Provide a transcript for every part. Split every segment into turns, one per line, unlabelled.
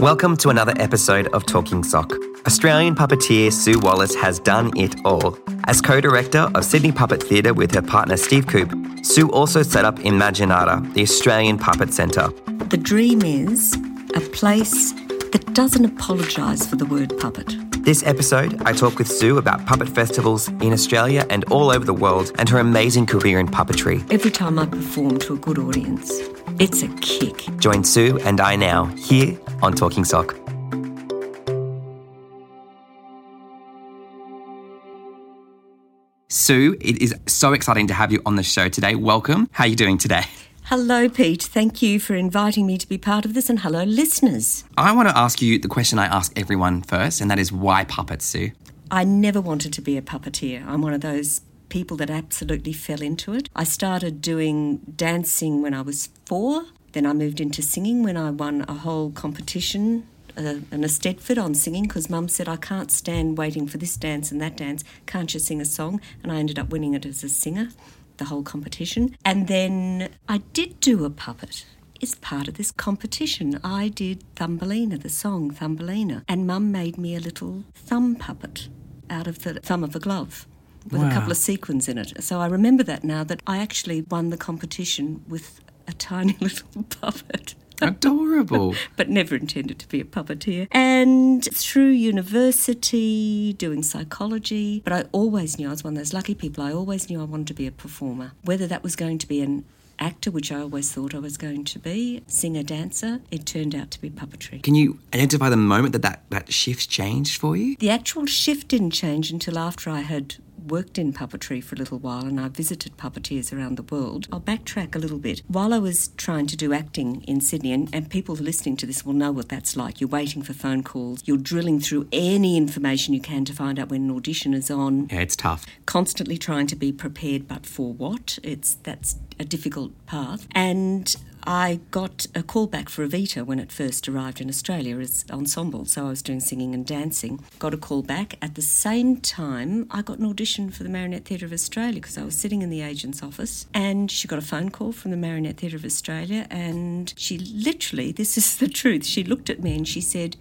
Welcome to another episode of Talking Sock. Australian puppeteer Sue Wallace has done it all. As co director of Sydney Puppet Theatre with her partner Steve Coop, Sue also set up Imaginata, the Australian Puppet Centre.
The dream is a place that doesn't apologise for the word puppet.
This episode, I talk with Sue about puppet festivals in Australia and all over the world and her amazing career in puppetry.
Every time I perform to a good audience, it's a kick.
Join Sue and I now here on Talking Sock. Sue, it is so exciting to have you on the show today. Welcome. How are you doing today?
Hello, Pete. Thank you for inviting me to be part of this, and hello, listeners.
I want to ask you the question I ask everyone first, and that is why puppets, Sue?
I never wanted to be a puppeteer. I'm one of those people that absolutely fell into it. I started doing dancing when I was four. Then I moved into singing when I won a whole competition uh, an Eisteddfod on singing because mum said, I can't stand waiting for this dance and that dance. Can't you sing a song? And I ended up winning it as a singer, the whole competition. And then I did do a puppet. As part of this competition, I did Thumbelina, the song Thumbelina, and mum made me a little thumb puppet out of the thumb of a glove with
Wow.
a couple of sequins in it. So I remember that now that I actually won the competition with a tiny little puppet
Adorable.
but never intended to be a puppeteer. And through university, doing psychology, but I always knew I was one of those lucky people. I always knew I wanted to be a performer. Whether that was going to be an actor, which I always thought I was going to be, singer, dancer, it turned out to be puppetry.
Can you identify the moment that that, that shift changed for you?
The actual shift didn't change until after I had worked in puppetry for a little while and I visited puppeteers around the world. I'll backtrack a little bit. While I was trying to do acting in Sydney, and, and people listening to this will know what that's like. You're waiting for phone calls, you're drilling through any information you can to find out when an audition is on,
Yeah, it's tough.
constantly trying to be prepared, but for what? It's that's a difficult path. And I got a call back for Evita when it first arrived in Australia as ensemble. So I was doing singing and dancing. Got a call back. At the same time, I got an audition for the Marionette Theatre of Australia because I was sitting in the agent's office and she got a phone call from the Marionette Theatre of Australia and she literally, this is the truth, she looked at me and she said,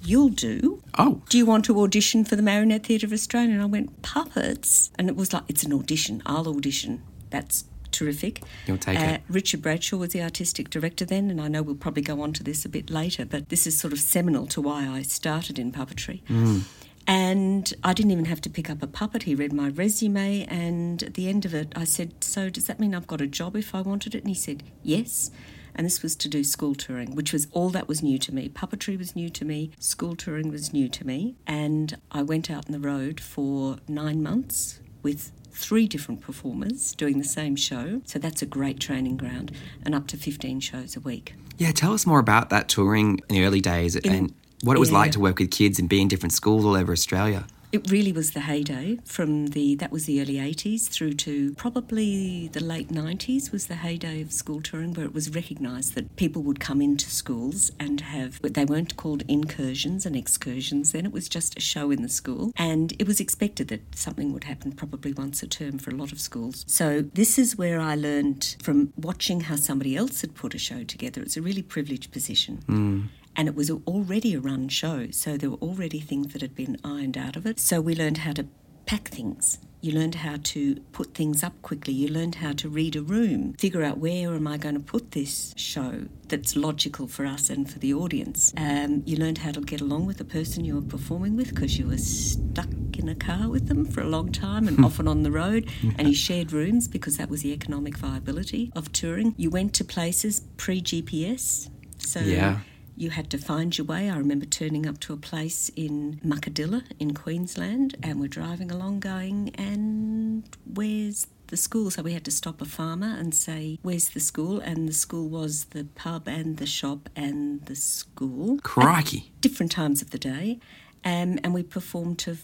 You'll do.
Oh,
Do you want to audition for the Marionette Theatre of Australia? And I went, Puppets? And it was like, It's an audition. I'll audition. That's terrific.
You'll take it.
Richard Bradshaw was the artistic director then, and I know we'll probably go on to this a bit later, but this is sort of seminal to why I started in puppetry.
Mm.
And I didn't even have to pick up a puppet. He read my resume, and at the end of it, I said, So does that mean I've got a job if I wanted it? And he said, Yes. And this was to do school touring, which was all that was new to me. Puppetry was new to me, school touring was new to me. And I went out on the road for nine months with three different performers doing the same show. So that's a great training ground, and up to 15 shows a week.
yeah. Tell us more about that touring in the early days and what it was
yeah.
like to work with kids and be in different schools all over Australia.
It really was the heyday from the that was the early 80s through to probably the late 90s was the heyday of school touring where it was recognized that people would come into schools and have they weren't called incursions and excursions then it was just a show in the school and it was expected that something would happen probably once a term for a lot of schools. So this is where I learned from watching how somebody else had put a show together. It's a really privileged position hmm. And it was already a run show, so there were already things that had been ironed out of it. So we learned how to pack things. You learned how to put things up quickly. You learned how to read a room, figure out where am I going to put this show that's logical for us and for the audience. Um, you learned how to get along with the person you were performing with because you were stuck in a car with them for a long time and often on the road. And you shared rooms because that was the economic viability of touring. You went to places pre GPS. So
Yeah.
You had to find your way. I remember turning up to a place in Muckadilla in Queensland, and we're driving along going, and where's the school? So we had to stop a farmer and say, Where's the school? And the school was the pub and the shop and the school.
Crikey.
Different times of the day. Um, and we performed to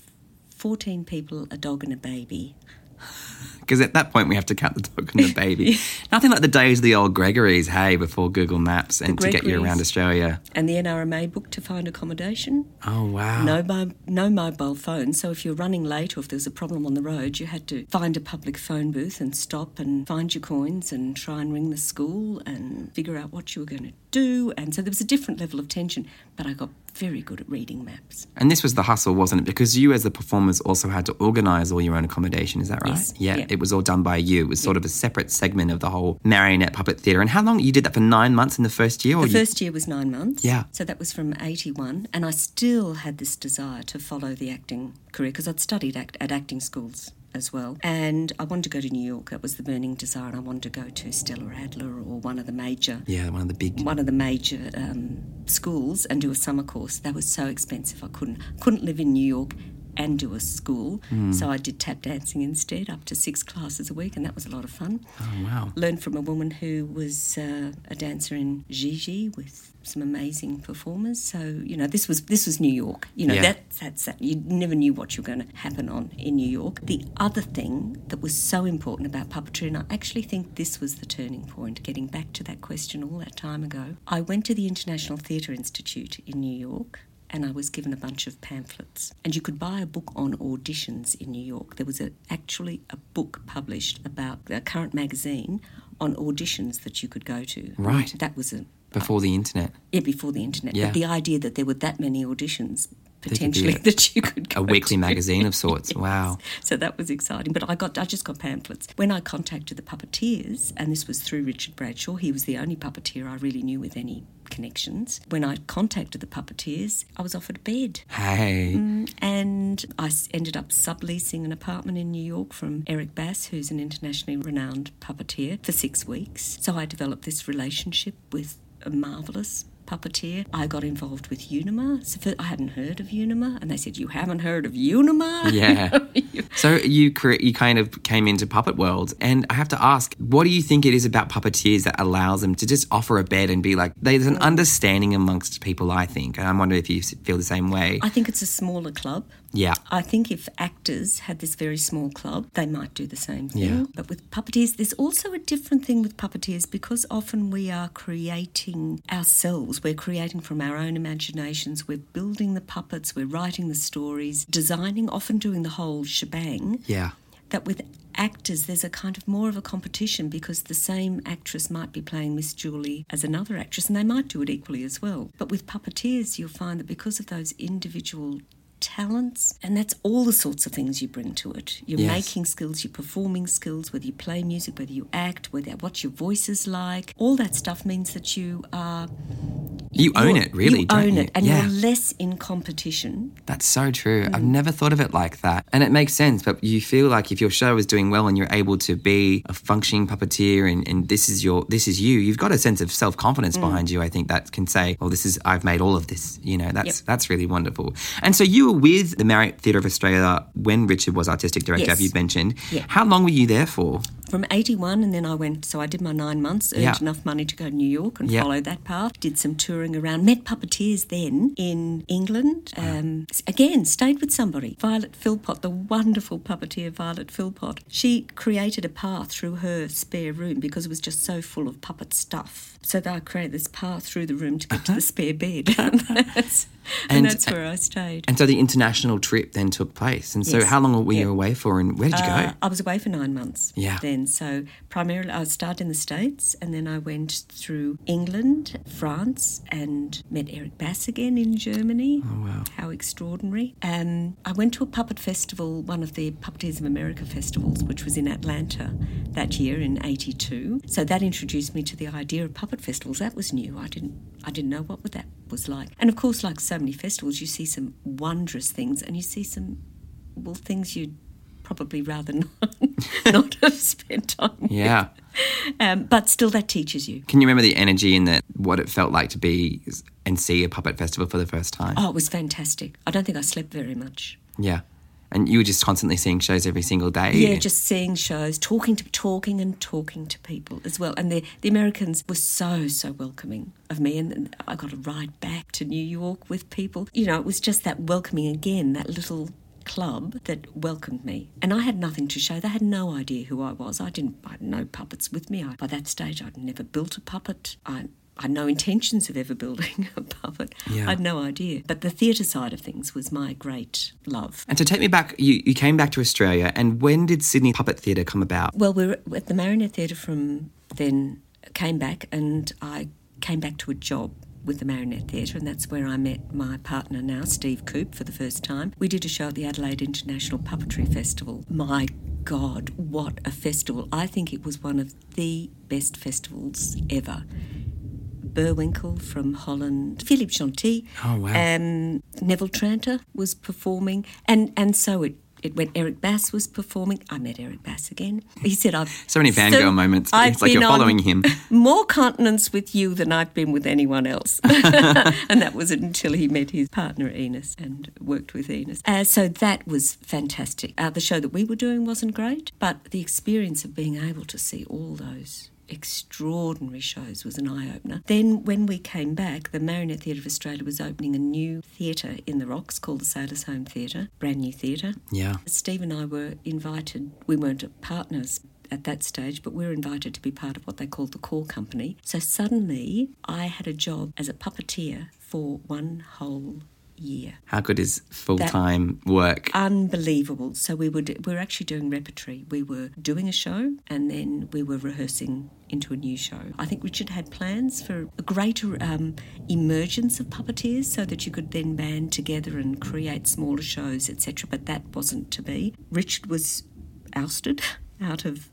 14 people, a dog, and a baby.
Because at that point, we have to count the dog and the baby. Nothing like the days of the old Gregory's, hey, before Google Maps and to get you around Australia.
And the NRMA book to find accommodation.
Oh, wow.
No, mo- no mobile phone. So if you're running late or if there was a problem on the road, you had to find a public phone booth and stop and find your coins and try and ring the school and figure out what you were going to do. And so there was a different level of tension, but I got very good at reading maps.
And this was the hustle, wasn't it? Because you, as the performers, also had to organise all your own accommodation. Is that right?
Yes.
Yeah,
Yeah.
It was all done by you. It was sort of a separate segment of the whole marionette puppet theatre. And how long you did that for nine months in the first year? Or
The
you,
first year was nine months.
Yeah.
So that was from 81. And I still had this desire to follow the acting career because I'd studied act- at acting schools as well. And I wanted to go to New York. That was the burning desire. And I wanted to go to Stella Adler or one of the major
yeah, one of the big.
one of the major um, schools and do a summer course. That was so expensive. I couldn't couldn't live in New York and do a school. So I did tap dancing instead, up to six classes a week, and that was a lot of fun.
Oh, wow.
Learned from a woman who was uh, a dancer in Gigi with some amazing performers. So you know, this was this was New York. You know,
Yeah.
that that's that. You never knew what you were going to happen on in New York. The other thing that was so important about puppetry, and I actually think this was the turning point. Getting back to that question all that time ago, I went to the International Theatre Institute in New York. And I was given a bunch of pamphlets. And you could buy a book on auditions in New York. There was a, actually a book published about a current magazine on auditions that you could go to.
Right.
That was a
Before the internet.
yeah, before the internet.
Yeah.
But the idea that there were that many auditions potentially that you could
A weekly
to.
magazine of sorts.
Yes.
Wow.
So that was exciting. But I got I just got pamphlets. When I contacted the puppeteers, and this was through Richard Bradshaw, he was the only puppeteer I really knew with any connections. When I contacted the puppeteers, I was offered a bed.
Hey.
Mm, and I ended up subleasing an apartment in New York from Eric Bass, who's an internationally renowned puppeteer, for six weeks. So I developed this relationship with a marvellous puppeteer. I got involved with Unima. So I hadn't heard of Unima, and they said, "You haven't heard of Unima?"
Yeah. So you cre- you kind of came into puppet world, and I have to ask, what do you think it is about puppeteers that allows them to just offer a bed and be like? There's an understanding amongst people, I think, and I'm wondering if you feel the same way.
I think it's a smaller club.
Yeah.
I think if actors had this very small club, they might do the same thing.
Yeah.
But with puppeteers, there's also a different thing with puppeteers because often we are creating ourselves. We're creating from our own imaginations. We're building the puppets, we're writing the stories, designing, often doing the whole shebang.
Yeah.
That with actors, there's a kind of more of a competition because the same actress might be playing Miss Julie as another actress and they might do it equally as well. But with puppeteers, you'll find that because of those individual talents, and that's all the sorts of things you bring to it your
Yes.
making skills, your performing skills, whether you play music, whether you act, whether what your voice is like, all that stuff means that you are.
You own it, really,
You own
you?
it, and
Yeah.
you're less in competition
That's so true.
Mm.
I've never thought of it like that. And it makes sense, but you feel like if your show is doing well and you're able to be a functioning puppeteer and, and this is your this is you, you've got a sense of self
Mm.
confidence behind you, I think that can say, Well, this is I've made all of this. You know, that's
Yep.
that's really wonderful. And so you were with the Marionette Theatre of Australia when Richard was artistic director,
Yes.
as you've mentioned.
Yeah.
How long were you there for?
From 81 and then I went so I did my 9 months earned
Yeah.
enough money to go to New York and
Yeah.
follow that path did some touring around met puppeteers then in England um, s- again stayed with somebody Violet Philpott the wonderful puppeteer Violet Philpott she created a path through her spare room because it was just so full of puppet stuff so that I created this path through the room to get to the spare bed and that's, and, that's where I stayed
And so the international trip then took place. And so
Yes.
how long were you
Yeah.
away for and where did you
Uh,
go?
I was away for nine months.
Yeah.
Then, so primarily I started in the States and then I went through England, France, and met Eric Bass again in Germany.
Oh, wow.
How extraordinary. Um, I went to a puppet festival, one of the Puppeteers of America festivals, which was in Atlanta that year in 82. So that introduced me to the idea of puppet festivals. That was new. I didn't, I didn't know what that was like. And of course, like so many festivals, you see some wondrous things and you see some, well, things you'd probably rather not, not have spent time.
Yeah.
Um, but still, that teaches you.
Can you remember the energy and the, what it felt like to be and see a puppet festival for the first time?
Oh, it was fantastic. I don't think I slept very much.
Yeah. And you were just constantly seeing shows every single day.
Yeah, just seeing shows, talking to talking and talking to people as well. And the the Americans were so so welcoming of me, and I got a ride back to New York with people. You know, it was just that welcoming again, that little club that welcomed me. And I had nothing to show. They had no idea who I was. I didn't I had no puppets with me. I, by that stage, I'd never built a puppet. I I had no intentions of ever building a puppet.
Yeah.
I had no idea. But the theatre side of things was my great love.
And to take me back, you, you came back to Australia, and when did Sydney Puppet Theatre come about?
Well, we were at the Marionette Theatre from then, came back, and I came back to a job with the Marionette Theatre, and that's where I met my partner now, Steve Coop, for the first time. We did a show at the Adelaide International Puppetry Festival. My God, what a festival! I think it was one of the best festivals ever. Burwinkle from Holland, Philippe Genty,
Oh, wow.
um, Neville Tranter was performing, and, and so it, it went. Eric Bass was performing. I met Eric Bass again. He said, "I've
So many fangirl moments. i It's like you're following him."
more continents with you than I've been with anyone else." and that was until he met his partner Ines and worked with Ines. Uh, so that was fantastic. Uh, the show that we were doing wasn't great, but the experience of being able to see all those extraordinary shows was an eye opener. Then, when we came back, the Marionette Theatre of Australia was opening a new theatre in the Rocks called the Sailors Home Theatre, brand new theatre.
Yeah.
Steve and I were invited, we weren't partners at that stage, but we were invited to be part of what they called the core company. So suddenly I had a job as a puppeteer for one whole year.
How good is full time work?
Unbelievable. So we were do- we were actually doing repertory. We were doing a show and then we were rehearsing into a new show. I think Richard had plans for a greater um, emergence of puppeteers so that you could then band together and create smaller shows, etc. But that wasn't to be. Richard was ousted out of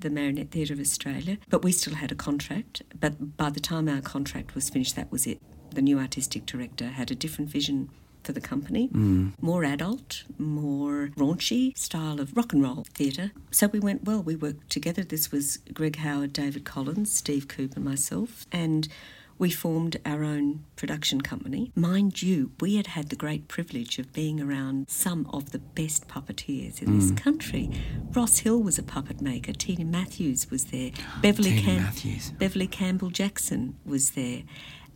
the Marionette Theatre of Australia, but we still had a contract. But by the time our contract was finished, that was it. The new artistic director had a different vision for the company, mm. more adult, more raunchy style of rock and roll theatre. So we went, well, we worked together. This was Greg Howard, David Collins, Steve Coop, and myself. And we formed our own production company. Mind you, we had had the great privilege of being around some of the best puppeteers in this mm. country. Ross Hill was a puppet maker. Tina Matthews was there. Beverly, Cam-
Matthews.
Beverly Campbell Jackson was there.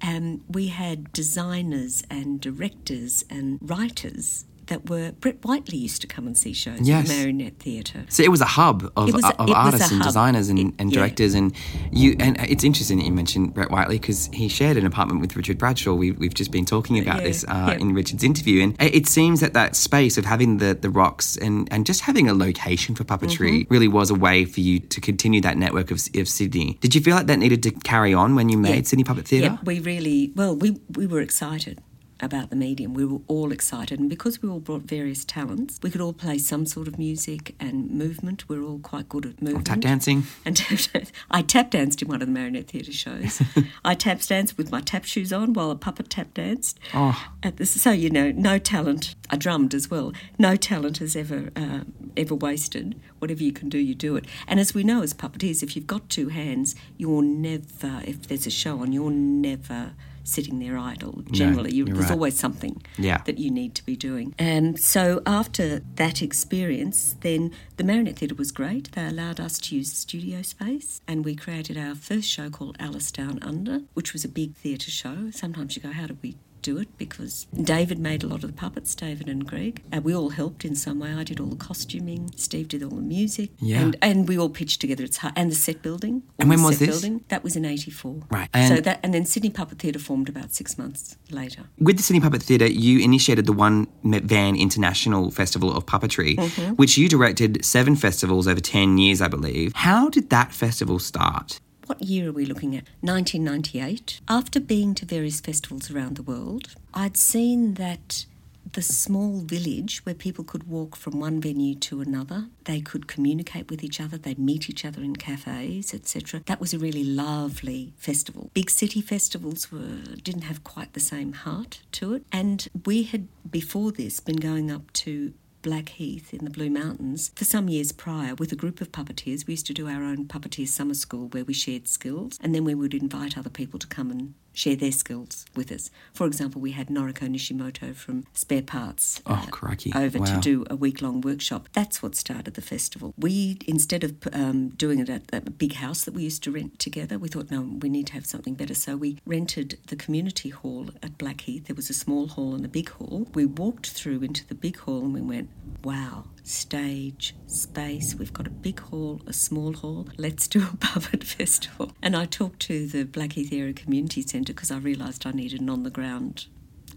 Um, we had designers and directors and writers that were. Brett Whiteley used to come and see shows
Yes.
at the Marionette Theatre.
So it was a hub of,
a-
of
it was a
artists and
hub.
designers and,
It-
and
yeah.
directors and you and it's interesting that you mentioned Brett Whiteley because he shared an apartment with Richard Bradshaw. We, we've just been talking about
Yeah,
this uh,
yeah.
in Richard's interview and it, it seems that that space of having the, the rocks and, and just having a location for puppetry
Mm-hmm.
really was a way for you to continue that network of, of Sydney. Did you feel like that needed to carry on when you made
Yeah.
Sydney Puppet Theatre?
Yeah, we really well we we were excited about the medium. We were all excited, and because we all brought various talents, we could all play some sort of music and movement. We're all quite good at movement.
Tap dancing.
And tap. I tap danced in one of the Marionette Theatre shows. I tap danced with my tap shoes on while a puppet tap danced.
Oh.
At this, so you know, no talent. I drummed as well. No talent is ever uh, ever wasted. Whatever you can do, you do it. And as we know, as puppeteers, if you've got two hands, you're never. If there's a show on, you're never sitting there idle. Generally, you, there's
right.
always something
Yeah.
that you need to be doing. And so after that experience, then the Marionette Theatre was great. They allowed us to use studio space, and we created our first show called Alice Down Under, which was a big theatre show. Sometimes you go, how did we do it? Because David made a lot of the puppets, David and Greg. And we all helped in some way. I did all the costuming, Steve did all the music.
Yeah.
And, and we all pitched together. It's hard. And the set building.
And when was
set
this?
Building. That was in 84.
Right.
so
And-
that, and then Sydney Puppet Theatre formed about six months later.
With the Sydney Puppet Theatre, you initiated the One Van International Festival of Puppetry,
Mm-hmm.
which you directed seven festivals over 10 years, I believe. How did that festival start?
What year are we looking at? 1998. After being to various festivals around the world, I'd seen that the small village where people could walk from one venue to another, they could communicate with each other, they'd meet each other in cafes, etc. That was a really lovely festival. Big city festivals were didn't have quite the same heart to it, and we had before this been going up to Blackheath in the Blue Mountains for some years prior with a group of puppeteers. We used to do our own puppeteer summer school where we shared skills and then we would invite other people to come and share their skills with us. For example, we had Noriko Nishimoto from Spare Parts
oh, crikey.
over
wow.
to do a week long workshop. That's what started the festival. We, instead of um, doing it at that big house that we used to rent together, we thought, no, we need to have something better. So we rented the community hall at Blackheath. There was a small hall and a big hall. We walked through into the big hall and we went, wow, stage, space. We've got a big hall, a small hall. Let's do a puppet festival. And I talked to the Blackheath Area Community Centre because I realised I needed an on the ground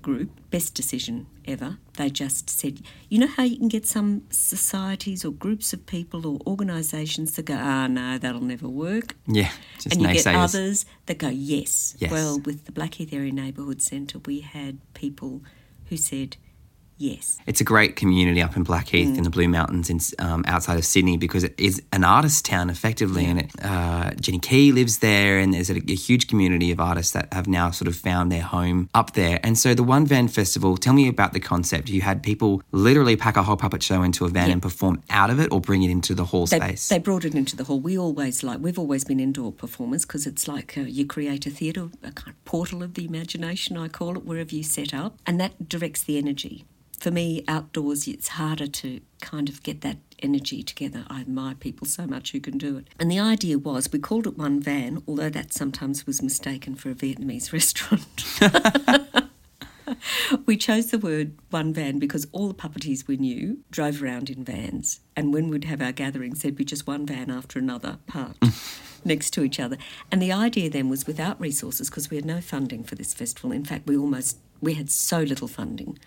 group. Best decision ever. They just said, you know how you can get some societies or groups of people or organisations that go, ah, no, that'll never work.
Yeah, just
and you get others that go, yes.
Yes.
Well, with the Blackheath Area Neighbourhood Centre, we had people who said, yes.
It's a great community up in Blackheath in the Blue Mountains in, um, outside of Sydney because it is an artist town effectively. And it, uh, Jenny Kee lives there, and there's a, a huge community of artists that have now sort of found their home up there. And so the One Van Festival, tell me about the concept. You had people literally pack a whole puppet show into a van
Yeah.
and perform out of it or bring it into the hall
They,
space.
they brought it into the hall. We always like, we've always been indoor performers because it's like uh, you create a theatre, a kind of portal of the imagination, I call it, wherever you set up, and that directs the energy. For me, outdoors, it's harder to kind of get that energy together. I admire people so much who can do it. And the idea was we called it One Van, although that sometimes was mistaken for a Vietnamese restaurant. we chose the word one van because all the puppeteers we knew drove around in vans. And when we'd have our gatherings, there'd be just one van after another parked hmm. next to each other. And the idea then was without resources, because we had no funding for this festival. In fact, we almost, we had so little funding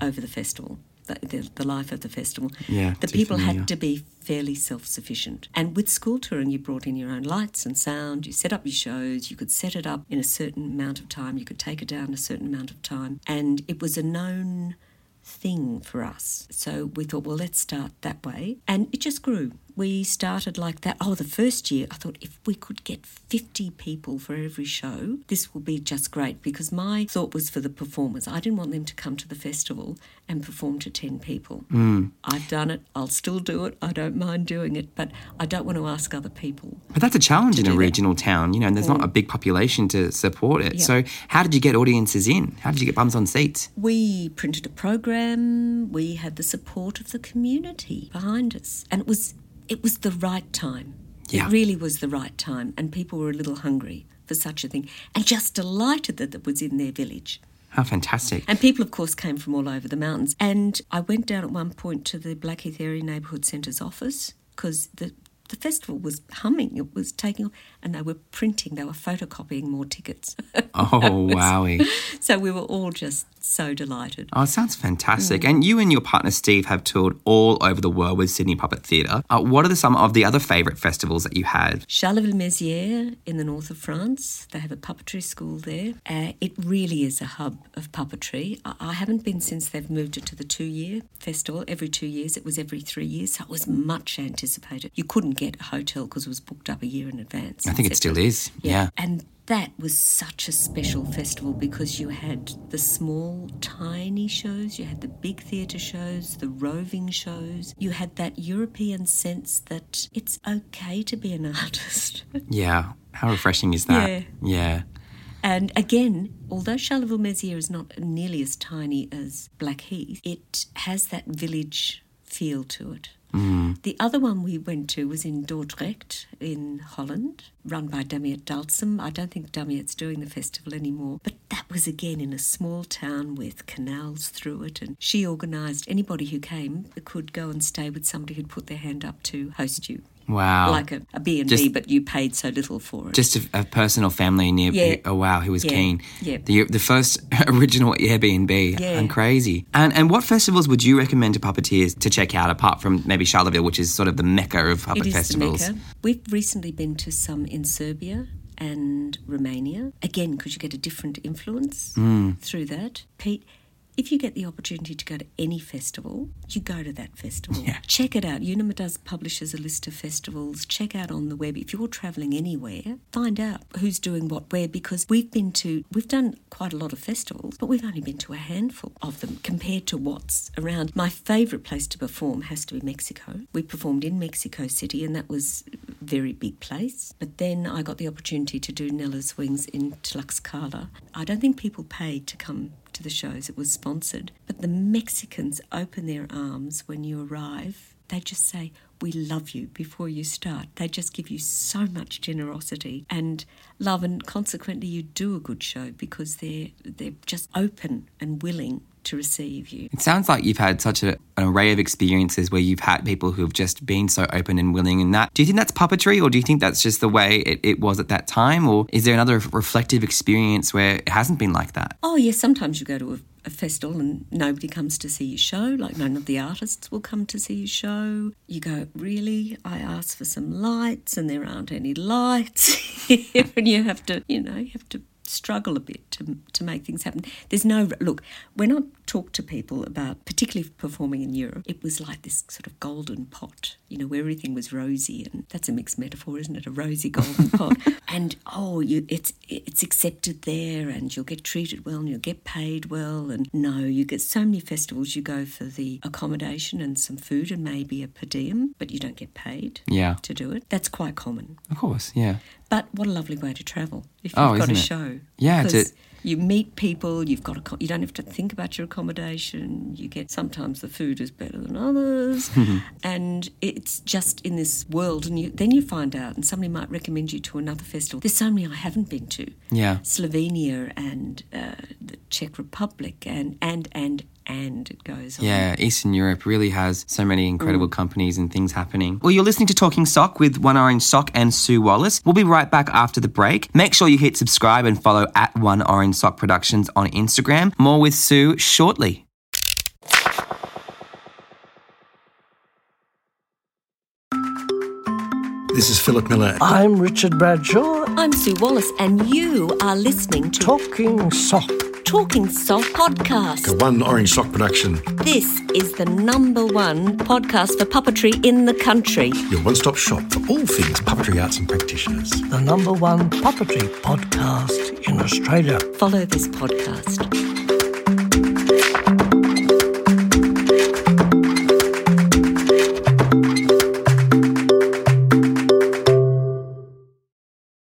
over the festival. The, the, the life of the festival,
Yeah,
the people
familiar.
had to be fairly self sufficient. And with school touring, you brought in your own lights and sound, you set up your shows, you could set it up in a certain amount of time, you could take it down a certain amount of time. And it was a known thing for us. So we thought, well, let's start that way. And it just grew. We started like that. Oh, the first year, I thought if we could get 50 people for every show, this will be just great because my thought was for the performers. I didn't want them to come to the festival and perform to 10 people. Mm. I've done it. I'll still do it. I don't mind doing it, but I don't want to ask other people.
But that's a challenge in a
do that.
regional town, you know, and there's not a big population to support it.
Yeah.
So, how did you get audiences in? How did you get bums on seats?
We printed a program. We had the support of the community behind us, and it was it was the right time.
Yeah.
It really was the right time, and people were a little hungry for such a thing, and just delighted that it was in their village.
How fantastic.
And people, of course, came from all over the mountains. And I went down at one point to the Blackheath Area Neighbourhood Centre's office because the the festival was humming. It was taking, and they were printing. They were photocopying more tickets.
Oh, wowie.
so we were all just so delighted.
Oh, it sounds fantastic.
Mm.
And you and your partner Steve have toured all over the world with Sydney Puppet Theatre. Uh, what are some of the other favourite festivals that you had?
Charleville-Mézières in the north of France. They have a puppetry school there. Uh, it really is a hub of puppetry. I, I haven't been since they've moved it to the two-year festival. Every two years, it was every three years, so it was much anticipated. You couldn't get a hotel because it was booked up a year in advance.
I think it still is. Yeah.
And that was such a special festival because you had the small, tiny shows, you had the big theatre shows, the roving shows. You had that European sense that it's okay to be an artist.
Yeah. How refreshing is that?
Yeah.
Yeah.
And again, although Charleville-Mézières is not nearly as tiny as Blackheath, it has that village feel to it. Mm. The other one we went to was in Dordrecht in Holland, run by Damiet Dalsum. I don't think Damiet's doing the festival anymore, but that was again in a small town with canals through it. And she organised anybody who came could go and stay with somebody who'd put their hand up to host you.
Wow.
Like a, a B&B,
Just-
but you paid so little for it.
Just a, a personal family near.
Yeah.
Oh wow, who was
Yeah.
keen?
Yeah.
The the first original Airbnb.
Yeah.
And crazy. And and what festivals would you recommend to puppeteers to check out apart from maybe Charleville, which is sort of the mecca of puppet
It is
festivals?
the Mecca. We've recently been to some in Serbia and Romania. Again, because you get a different influence
Mm.
through that. Pete, if you get the opportunity to go to any festival, you go to that festival.
Yeah.
Check it out. Unima does publishes a list of festivals. Check out on the web. If you're travelling anywhere, find out who's doing what where because we've been to we've done quite a lot of festivals, but we've only been to a handful of them compared to what's around. My favourite place to perform has to be Mexico. We performed in Mexico City and that was a very big place. But then I got the opportunity to do Nella's Wings in Tlaxcala. I don't think people paid to come to the shows, it was sponsored. But the Mexicans open their arms when you arrive. They just say, We love you before you start. They just give you so much generosity and love, and consequently, you do a good show because they're, they're just open and willing to receive you.
It sounds like you've had such a, an array of experiences where you've had people who have just been so open and willing in that. Do you think that's puppetry or do you think that's just the way it, it was at that time? Or is there another reflective experience where it hasn't been like that?
Oh, yes, sometimes you go to a a festival and nobody comes to see your show, like none of the artists will come to see your show. You go, Really? I asked for some lights and there aren't any lights. and you have to, you know, you have to struggle a bit to, to make things happen. There's no look when I talk to people about particularly performing in Europe, it was like this sort of golden pot, you know, where everything was rosy, and that's a mixed metaphor, isn't it? A rosy golden pot, and oh, you it's it's accepted there, and you'll get treated well, and you'll get paid well, and no, you get so many festivals, you go for the accommodation and some food and maybe a per diem, but you don't get paid
yeah.
to do it. That's quite common.
Of course, yeah.
But what a lovely way to travel if oh, you've
Oh,
got a
it?
show.
Yeah, to-
you meet people. You've got a, you don't have to think about your accommodation. You get sometimes the food is better than others, and it's just in this world. And you, then you find out, and somebody might recommend you to another festival. There's so many I haven't been to.
Yeah.
Slovenia and uh, the Czech Republic, and and and and it goes on.
Yeah, Eastern Europe really has so many incredible mm. companies and things happening. Well, you're listening to Talking Sock with One Orange Sock and Sue Wallace. We'll be right back after the break. Make sure you hit subscribe and follow at One Orange Sock Productions on Instagram. More with Sue shortly.
This is Philip Miller.
I'm Richard Bradshaw,
I'm Sue Wallace, and you are listening to
Talking Sock.
Talking Sock podcast.
A One Orange Sock production,
This is the number one podcast for puppetry in the country.
your one stop shop for all things puppetry arts and practitioners.
the number one puppetry podcast in Australia.
Follow this podcast.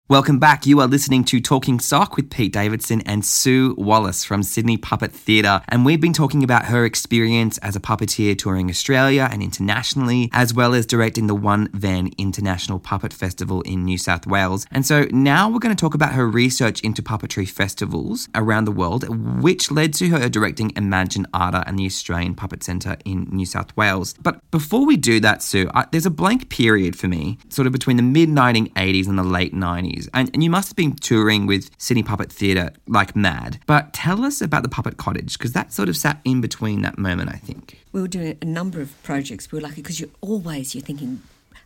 Welcome back. You are listening to Talking Sock with Pete Davidson and Sue Wallace from Sydney Puppet Theatre. And we've been talking about her experience as a puppeteer touring Australia and internationally, as well as directing the One Van International Puppet Festival in New South Wales. And so now we're going to talk about her research into puppetry festivals around the world, which led to her directing Imaginata and the Australian Puppet Centre in New South Wales. But before we do that, Sue, I, there's a blank period for me, sort of between the mid 1980s and the late 90s. And, and you must have been touring with Sydney Puppet Theatre like mad. But tell us about the Puppet Cottage, because that sort of sat in between that moment, I think.
We were doing a number of projects. We were lucky because you're always you're thinking,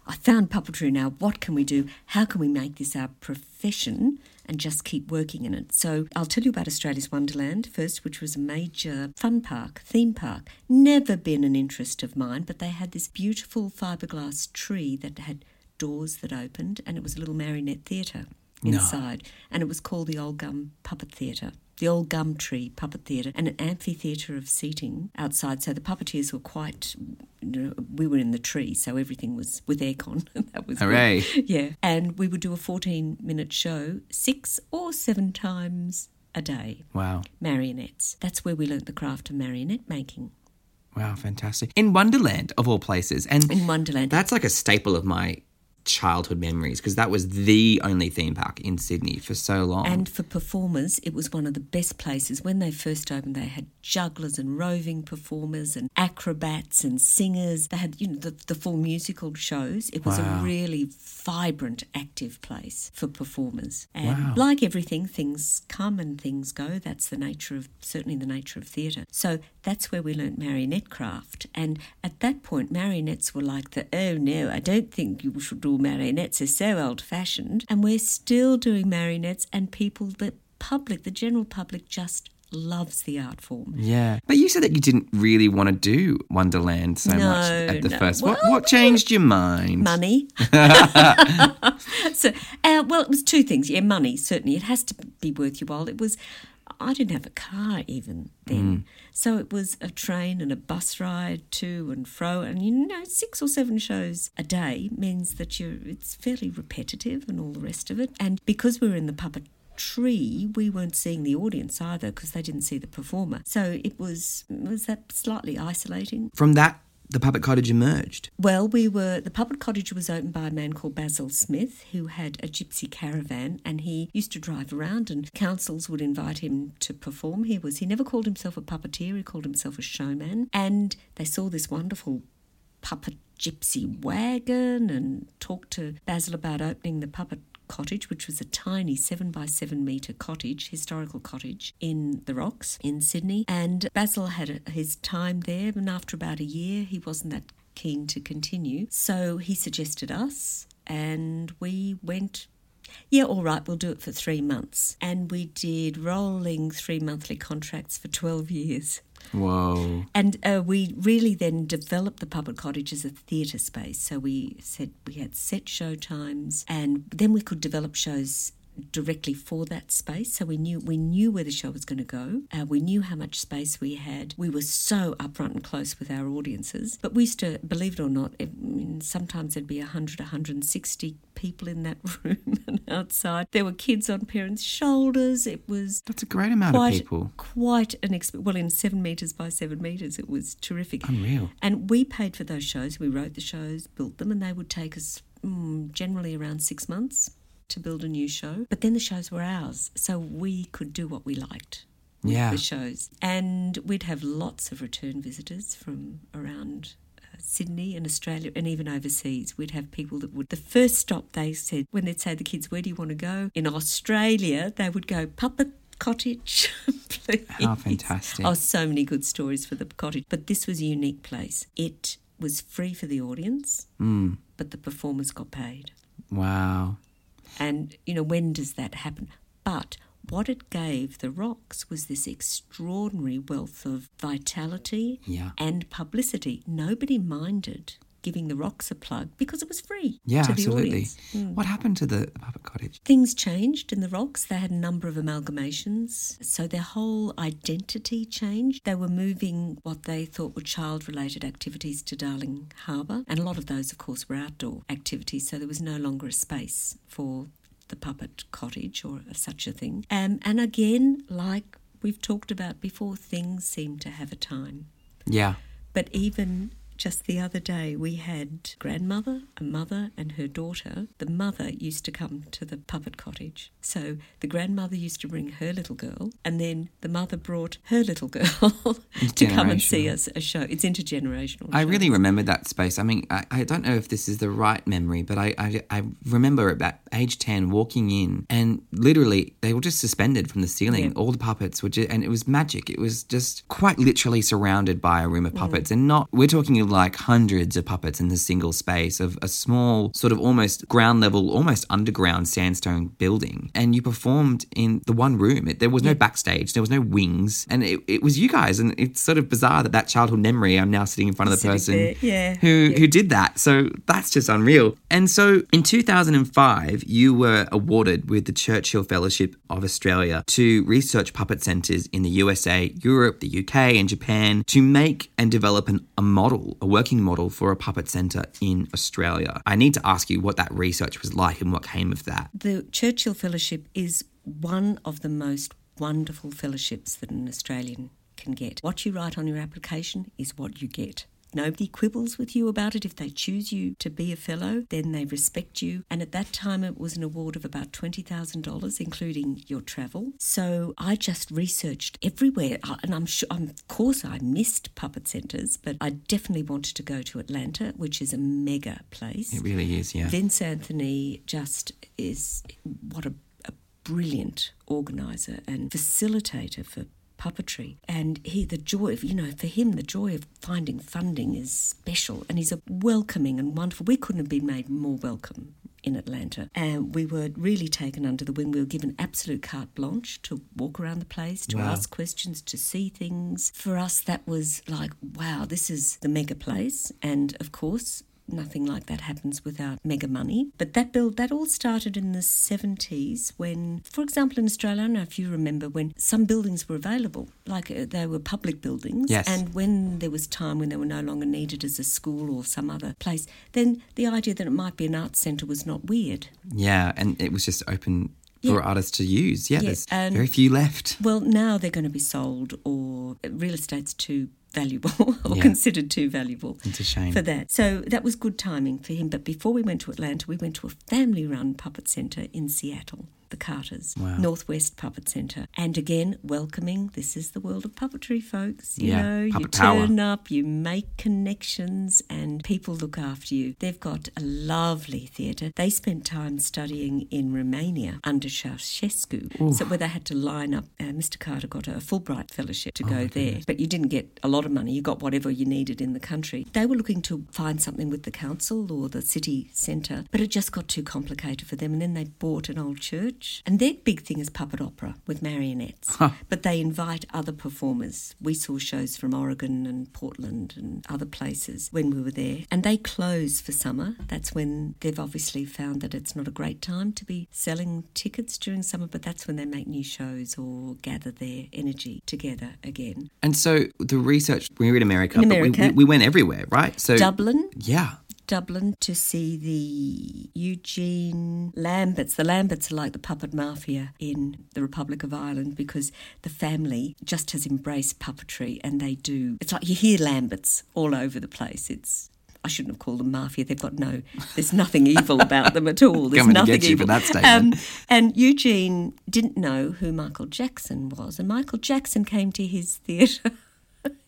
I found puppetry now. What can we do? How can we make this our profession? And just keep working in it. So, I'll tell you about Australia's Wonderland first, which was a major fun park, theme park. Never been an interest of mine, but they had this beautiful fiberglass tree that had doors that opened, and it was a little marionette theatre inside. And it was called the Old Gum Puppet Theatre. The old gum tree puppet theatre and an amphitheatre of seating outside. So the puppeteers were quite, you know, we were in the tree, so everything was with aircon. that was good. Yeah, and we would do a fourteen-minute show six or seven times a day.
Wow.
Marionettes. That's where we learnt the craft of marionette making
Wow, fantastic. In Wonderland, of all places. And
in Wonderland.
that's like a staple of my childhood memories, because that was the only theme park in Sydney for so long.
And for performers, it was one of the best places. When they first opened, they had jugglers and roving performers and acrobats and singers. They had, you know, the, the full musical shows. It was
Wow.
a really vibrant, active place for performers. And
Wow.
like everything, things come and things go. That's the nature of, certainly the nature of theatre. So that's where we learnt marionette craft. And at that point, marionettes were like the, oh no, I don't think you should do marionettes. They're so old fashioned. And we're still doing marionettes, and people, the public, the general public, just loves the art form.
yeah. But you said that you didn't really want to do Wonderland so much at the
no.
first. what,
Well,
what changed your mind?
Money. so, uh, well, it was two things. Yeah, money, certainly. It has to be worth your while. It was I didn't have a car even then. Mm. So it was a train and a bus ride to and fro. And you know, six or seven shows a day means that you're, it's fairly repetitive and all the rest of it. And because we were in the puppet tree, we weren't seeing the audience either because they didn't see the performer. So it was, was that slightly isolating.
From that, the puppet cottage emerged.
Well, we were the puppet cottage was opened by a man called Basil Smith, who had a gypsy caravan, and he used to drive around, and councils would invite him to perform. He was he never called himself a puppeteer; he called himself a showman. And they saw this wonderful puppet gypsy wagon and talked to Basil about opening the puppet cottage, which was a tiny seven by seven metre cottage, historical cottage in the rocks in Sydney. And Basil had his time there, and after about a year, he wasn't that keen to continue. So he suggested us, and we went. Yeah, all right, we'll do it for three months. And we did rolling three monthly contracts for 12 years.
Whoa.
And uh, we really then developed the Puppet Cottage as a theatre space. So we said we had set show times, and then we could develop shows directly for that space. So we knew we knew where the show was going to go. Uh, we knew how much space we had. We were so upfront and close with our audiences. But we used to, believe it or not, I mean, sometimes there'd be 100, 160 people in that room and outside. There were kids on parents' shoulders. It was
That's a great amount
quite,
of people.
Quite an experience. Well, in seven metres by seven metres, it was terrific.
Unreal.
And we paid for those shows. We wrote the shows, built them, and they would take us mm, generally around six months to build a new show. But then the shows were ours, so we could do what we liked. with
Yeah.
The shows. And we'd have lots of return visitors from around uh, Sydney and Australia and even overseas. We'd have people that would, the first stop they said, when they'd say the kids, where do you want to go? In Australia, they would go, Puppet Cottage, please.
How fantastic.
Oh, so many good stories for the cottage. But this was a unique place. It was free for the audience,
Mm.
but the performers got paid.
Wow.
And, you know, when does that happen? But what it gave the Rocks was this extraordinary wealth of vitality
Yeah.
and publicity. Nobody minded giving the Rocks a plug because it was free
Yeah, absolutely.
Mm.
What happened to the, the puppet cottage?
Things changed in the Rocks. They had a number of amalgamations. So their whole identity changed. They were moving what they thought were child related activities to Darling Harbour. And a lot of those, of course, were outdoor activities. So there was no longer a space for the puppet cottage or such a thing. Um, and again, like we've talked about before, things seem to have a time.
Yeah.
But even just the other day, we had grandmother, a mother, and her daughter. The mother used to come to the puppet cottage. So the grandmother used to bring her little girl, and then the mother brought her little girl to come and see us a show. It's intergenerational.
I
show.
really remember that space. I mean, I, I don't know if this is the right memory, but I, I, I remember about age 10 walking in and literally they were just suspended from the ceiling. All the puppets were just, and it was magic. It was just quite literally surrounded by a room of mm. puppets. And not, we're talking like hundreds of puppets in the single space of a small, sort of almost ground level, almost underground sandstone building. And you performed in the one room. It, there was no backstage, there was no wings. And it, it was you guys. And it's sort of bizarre that that childhood memory, I'm now sitting in front of the person
there, yeah,
who
yeah.
who did that. So that's just unreal. And so in 2005, you were awarded with the Churchill Fellowship of Australia to research puppet centres in the USA, Europe, the UK, and Japan to make and develop an, a model, a working model for a puppet centre in Australia. I need to ask you what that research was like and what came of that.
The Churchill Fellowship is one of the most wonderful fellowships that an Australian can get. What you write on your application is what you get. Nobody quibbles with you about it. If they choose you to be a fellow, then they respect you. And at that time, it was an award of about $20,000, including your travel. So I just researched everywhere. And I'm sure, of course, I missed puppet centres, but I definitely wanted to go to Atlanta, which is a mega place.
It really is, yeah.
Vince Anthony just is what a, a brilliant organizer and facilitator for puppetry. And he, the joy of, you know, for him, the joy of finding funding is special. And he's a welcoming and wonderful. We couldn't have been made more welcome in Atlanta. And we were really taken under the wing. We were given absolute carte blanche to walk around the place, to
Wow.
ask questions, to see things. For us, that was like, wow, this is the mega place. And of course, nothing like that happens without mega money. But that build that all started in the 70s when, for example, in Australia, I don't know if you remember when some buildings were available, like uh, they were public buildings,
Yes.
and when there was time when they were no longer needed as a school or some other place, then the idea that it might be an arts centre was not weird.
Yeah, and it was just open for
Yeah.
artists to use. Yeah,
Yeah,
there's
and-
very few left.
Well, now they're going to be sold, or real estate's too valuable or
Yeah.
considered too valuable
It's a shame.
for that. So that was good timing for him. But before we went to Atlanta, we went to a family run puppet centre in Seattle. The Carters,
Wow.
Northwest Puppet Centre. And again, welcoming. This is the world of puppetry, folks. You
Yeah,
know, you
puppet power.
turn up, you make connections, and people look after you. They've got a lovely theatre. They spent time studying in Romania under Ceausescu, so where they had to line up. Uh, Mr. Carter got a Fulbright fellowship to go there, but you didn't get a lot of money. You got whatever you needed in the country. They were looking to find something with the council or the city centre, but it just got too complicated for them. And then they bought an old church, and their big thing is puppet opera with marionettes. But they invite other performers. We saw shows from Oregon and Portland and other places when we were there, and they close for summer. That's when they've obviously found that it's not a great time to be selling tickets during summer, but that's when they make new shows or gather their energy together again.
And so the research, we were in America,
In
but we-
America.
we, we went everywhere, right? So
Dublin,
Yeah.
Dublin to see the Eugene Lamberts. The Lamberts are like the puppet mafia in the Republic of Ireland because the family just has embraced puppetry and they do. It's like you hear Lamberts all over the place. It's I shouldn't have called them mafia. They've got no. There's nothing evil about them at all. There's
Coming to
nothing
get you for that statement.
Um, and Eugene didn't know who Michael Jackson was, and Michael Jackson came to his theatre.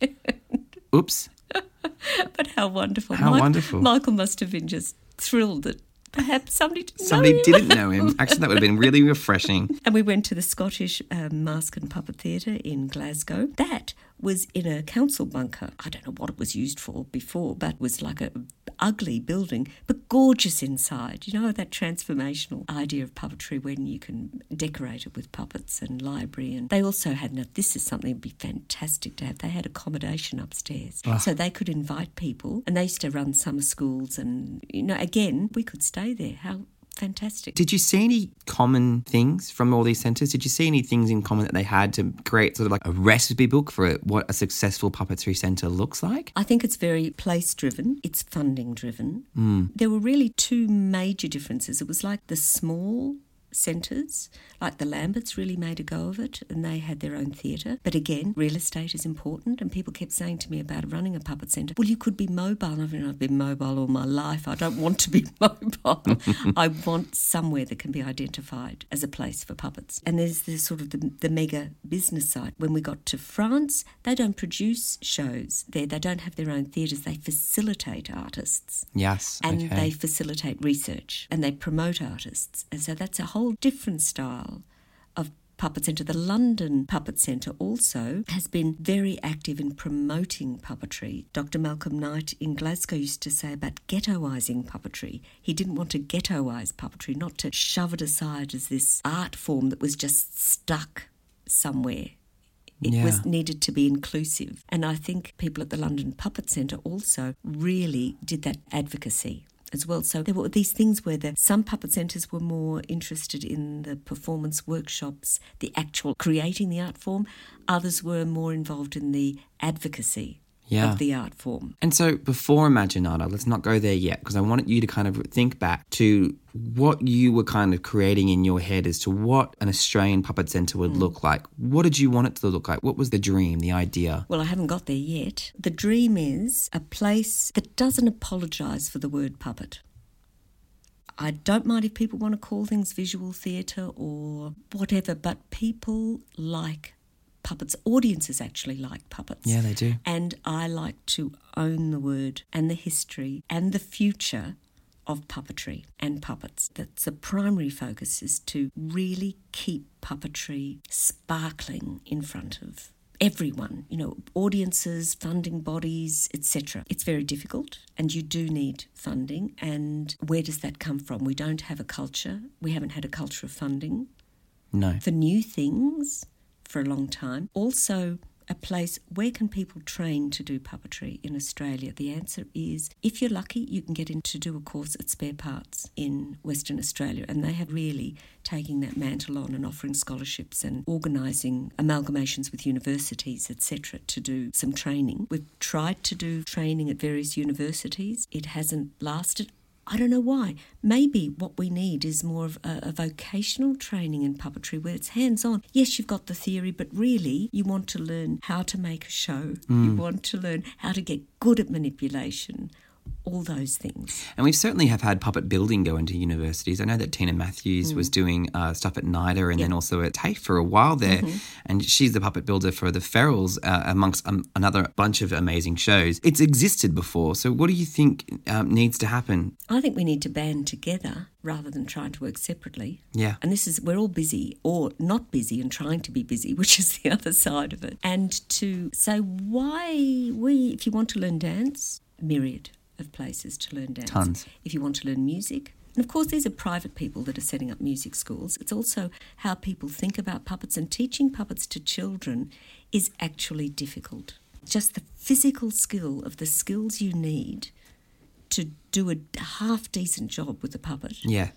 Oops.
But how wonderful!
How
Mike-
wonderful.
Michael must have been just thrilled that perhaps somebody didn't know
Somebody
him.
didn't know him. Actually, that would have been really refreshing.
And we went to the Scottish um, Mask and Puppet Theatre in Glasgow. That was in a council bunker. I don't know what it was used for before, but it was like a ugly building, but gorgeous inside. You know that transformational idea of puppetry when you can decorate it with puppets and library. And they also had now this is something that'd be fantastic to have. They had accommodation upstairs, ah. so they could invite people, and they used to run summer schools. And you know, again, we could stay there. How fantastic!
Did you see any common things from all these centres? Did you see any things in common that they had to create sort of like a recipe book for what a successful puppetry centre looks like?
I think it's very place driven, it's funding driven.
Hmm.
There were really two major differences. It was like the small centres, like the Lamberts really made a go of it and they had their own theatre. But again, real estate is important and people kept saying to me about running a puppet centre, well, you could be mobile. I mean, I've been mobile all my life. I don't want to be mobile. I want somewhere that can be identified as a place for puppets. And there's the sort of the, the mega business side. When we got to France, they don't produce shows there. They don't have their own theatres. They facilitate artists
Yes.
and
okay.
they facilitate research and they promote artists. And so that's a whole different style of puppet centre. The London Puppet Centre also has been very active in promoting puppetry. Dr. Malcolm Knight in Glasgow used to say about ghettoising puppetry. He didn't want to ghettoise puppetry, not to shove it aside as this art form that was just stuck somewhere. It
Yeah.
was needed to be inclusive. And I think people at the London Puppet Centre also really did that advocacy as well. So there were these things where the, some puppet centres were more interested in the performance workshops, the actual creating the art form. Others were more involved in the advocacy
Yeah.
of the art form.
And so before Imaginata, let's not go there yet because I wanted you to kind of think back to what you were kind of creating in your head as to what an Australian puppet centre would hmm. look like. What did you want it to look like? What was the dream, the idea?
Well, I haven't got there yet. The dream is a place that doesn't apologise for the word puppet. I don't mind if people want to call things visual theatre or whatever, but people like puppets. Audiences actually like puppets.
Yeah, they do.
And I like to own the word and the history and the future of puppetry and puppets. That's the primary focus is to really keep puppetry sparkling in front of everyone, you know, audiences, funding bodies, etc. It's very difficult and you do need funding and where does that come from? We don't have a culture. We haven't had a culture of funding
No.
for new things for a long time. Also, a place where can people train to do puppetry in Australia? The answer is if you're lucky, you can get in to do a course at Spare Parts in Western Australia, and they have really taking that mantle on and offering scholarships and organising amalgamations with universities, etc., to do some training. We've tried to do training at various universities. It hasn't lasted. I don't know why. Maybe what we need is more of a, a vocational training in puppetry where it's hands on. Yes, you've got the theory, but really you want to learn how to make a show. You mm. want to learn how to get good at manipulation, all those things.
And we certainly have had puppet building go into universities. I know that Tina Matthews was doing uh, stuff at NIDA and then also at TAFE for a while there. And she's the puppet builder for the Ferals, uh, amongst um, another bunch of amazing shows. It's existed before. So, what do you think um, needs to happen?
I think we need to band together rather than trying to work separately.
Yeah.
And this is, we're all busy or not busy and trying to be busy, which is the other side of it. And to say, why we, if you want to learn dance, myriad of places to learn dance.
Tons.
If you want to learn music, and of course, these are private people that are setting up music schools. It's also how people think about puppets, and teaching puppets to children is actually difficult. Just the physical skill of the skills you need to do a half decent job with a puppet.
Yeah.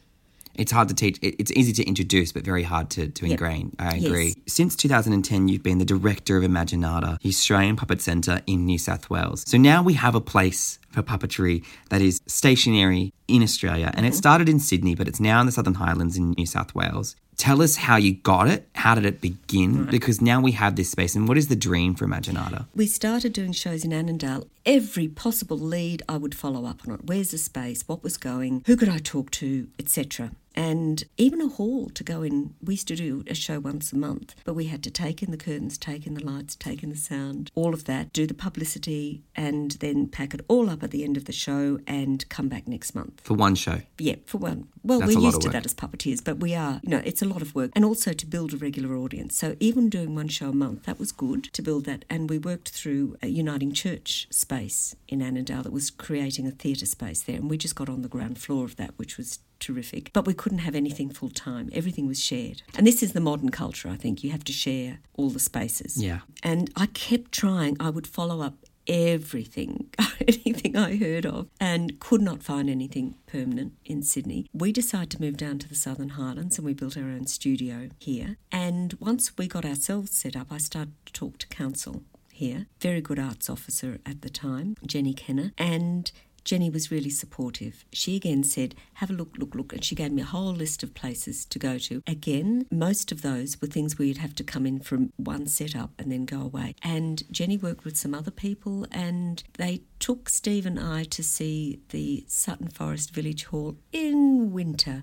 It's hard to teach. It's easy to introduce, but very hard to, to
Yep.
ingrain. I
Yes.
agree. Since 2010, you've been the director of Imaginata, the Australian Puppet Centre in New South Wales. So now we have a place for puppetry that is stationary in Australia. And it
Mm-hmm.
started in Sydney, but it's now in the Southern Highlands in New South Wales. Tell us how you got it. How did it begin? Because now we have this space. And what is the dream for Imaginata?
We started doing shows in Annandale. Every possible lead, I would follow up on it. Where's the space? What was going? Who could I talk to? Etc. And even a hall to go in. We used to do a show once a month, but we had to take in the curtains, take in the lights, take in the sound, all of that, do the publicity, and then pack it all up at the end of the show and come back next month.
For one show.
Yeah, for one. Well,
That's
we're used to that as puppeteers, but we are, you know, it's a lot of work. And also to build a regular audience. So even doing one show a month, that was good to build that. And we worked through a Uniting Church space in Annandale that was creating a theatre space there. And we just got on the ground floor of that, which was terrific. But we couldn't have anything full time, everything was shared. And this is the modern culture, I think. You have to share all the spaces.
Yeah.
And I kept trying. I would follow up everything, anything I heard of, and could not find anything permanent in Sydney. We decided to move down to the Southern Highlands and we built our own studio here. And once we got ourselves set up, I started to talk to council here. Very good arts officer at the time, Jenny Kenner, and Jenny was really supportive. She again said, Have a look, look, look. And she gave me a whole list of places to go to. Again, most of those were things where you'd have to come in from one setup and then go away. And Jenny worked with some other people and they took Steve and I to see the Sutton Forest Village Hall in winter.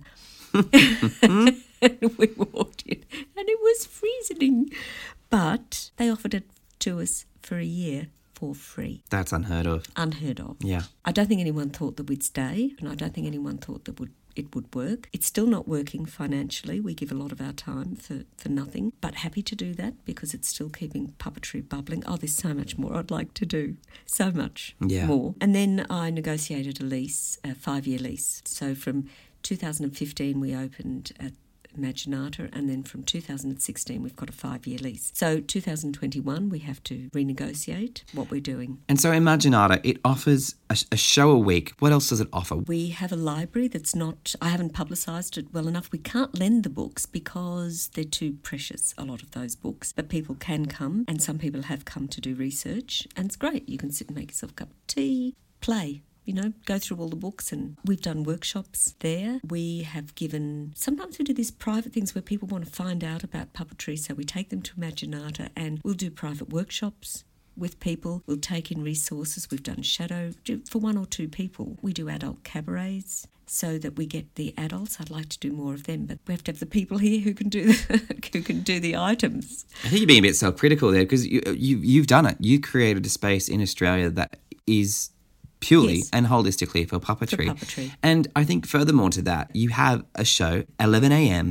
and we walked in and it was freezing. But they offered it to us for a year for free.
That's unheard of.
Unheard of.
Yeah.
I don't think anyone thought that we'd stay, and I don't think anyone thought that would it would work. It's still not working financially. We give a lot of our time for, for nothing, but happy to do that because it's still keeping puppetry bubbling. Oh, there's so much more I'd like to do. So much
Yeah.
more. And then I negotiated a lease, a five year lease. So from 2015, we opened at Imaginata, and then from 2016 we've got a five-year lease. So 2021 we have to renegotiate what we're doing.
And so Imaginata, it offers a, a show a week. What else does it offer?
We have a library that's not, I haven't publicised it well enough. We can't lend the books because they're too precious, a lot of those books. But people can come, and some people have come to do research, and it's great. You can sit and make yourself a cup of tea, play. You know, go through all the books, and we've done workshops there. We have given, sometimes we do these private things where people want to find out about puppetry, so we take them to Imaginata and we'll do private workshops with people. We'll take in resources. We've done shadow do- for one or two people. We do adult cabarets so that we get the adults. I'd like to do more of them, but we have to have the people here who can do the, who can do the items.
I think you're being a bit self-critical there because you, you you've done it. You created a space in Australia that is purely
Yes.
and holistically for puppetry.
puppetry.
And I think furthermore to that, you have a show 11 a.m.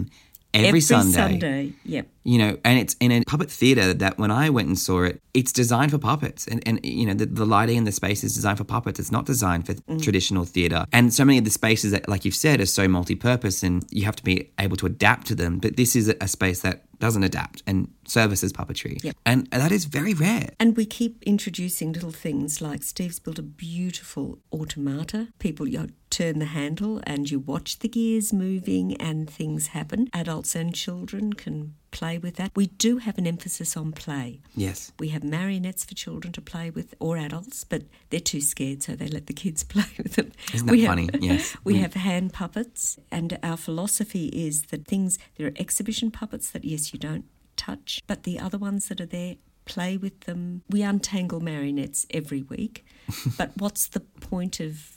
every, Sunday.
Sunday, yep.
You know, and it's in a puppet theatre that when I went and saw it, it's designed for puppets. And, and you know, the, the lighting in the space is designed for puppets. It's not designed for
Mm.
traditional theatre. And so many of the spaces that, like you've said, are so multi purpose and you have to be able to adapt to them. But this is a space that doesn't adapt and services puppetry.
Yep.
And that is very rare.
And we keep introducing little things like Steve's built a beautiful automata. People you know, turn the handle and you watch the gears moving and things happen. Adults and children can play with that. We do have an emphasis on play.
Yes.
We have marionettes for children to play with or adults, but they're too scared, so they let the kids play with them.
Isn't that
we
funny?
Have,
Yes.
We
Mm.
have hand puppets, and our philosophy is that things, there are exhibition puppets that, yes, you don't touch, but the other ones that are there, play with them. We untangle marionettes every week, but what's the point of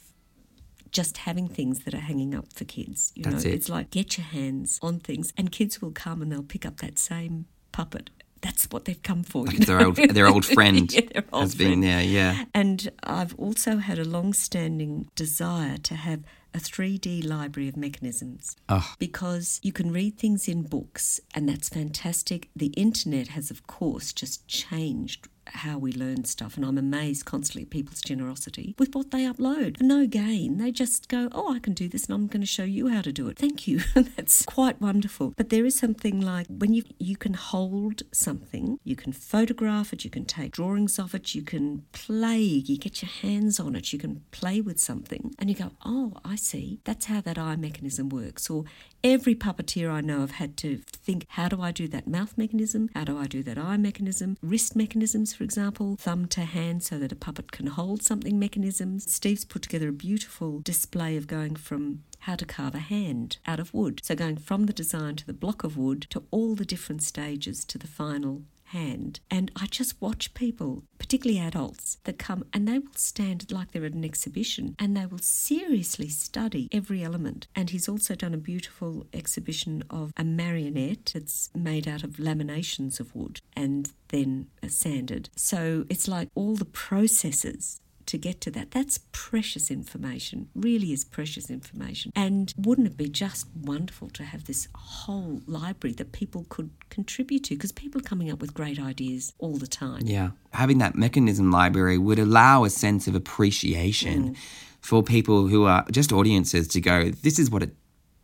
just having things that are hanging up for kids. You
That's
know,
it.
it's like get your hands on things, and kids will come and they'll pick up that same puppet. That's what they've come for.
Like their old their old friend
Yeah, their old
has been there, yeah.
And I've also had a long standing desire to have a 3D library of mechanisms
Oh.
because you can read things in books, and that's fantastic. The internet has, of course, just changed how we learn stuff, and I'm amazed constantly at people's generosity with what they upload. For no gain, they just go, Oh, I can do this, and I'm going to show you how to do it. Thank you. that's quite wonderful. But there is something like when you you can hold something, you can photograph it, you can take drawings of it, you can play, you get your hands on it, you can play with something, and you go, Oh, I see. That's how that eye mechanism works. Or every puppeteer I know have had to think, How do I do that mouth mechanism? How do I do that eye mechanism? Wrist mechanisms, for example, thumb to hand so that a puppet can hold something mechanisms. Steve's put together a beautiful display of going from how to carve a hand out of wood. So going from the design to the block of wood to all the different stages to the final hand. And I just watch people, particularly adults, that come and they will stand like they're at an exhibition and they will seriously study every element. And he's also done a beautiful exhibition of a marionette that's made out of laminations of wood and then sanded. So it's like all the processes to get to that. That's precious information, really is precious information. And wouldn't it be just wonderful to have this whole library that people could contribute to? Because people are coming up with great ideas all the time.
Yeah. Having that mechanism library would allow a sense of appreciation mm. for people who are just audiences to go, this is what it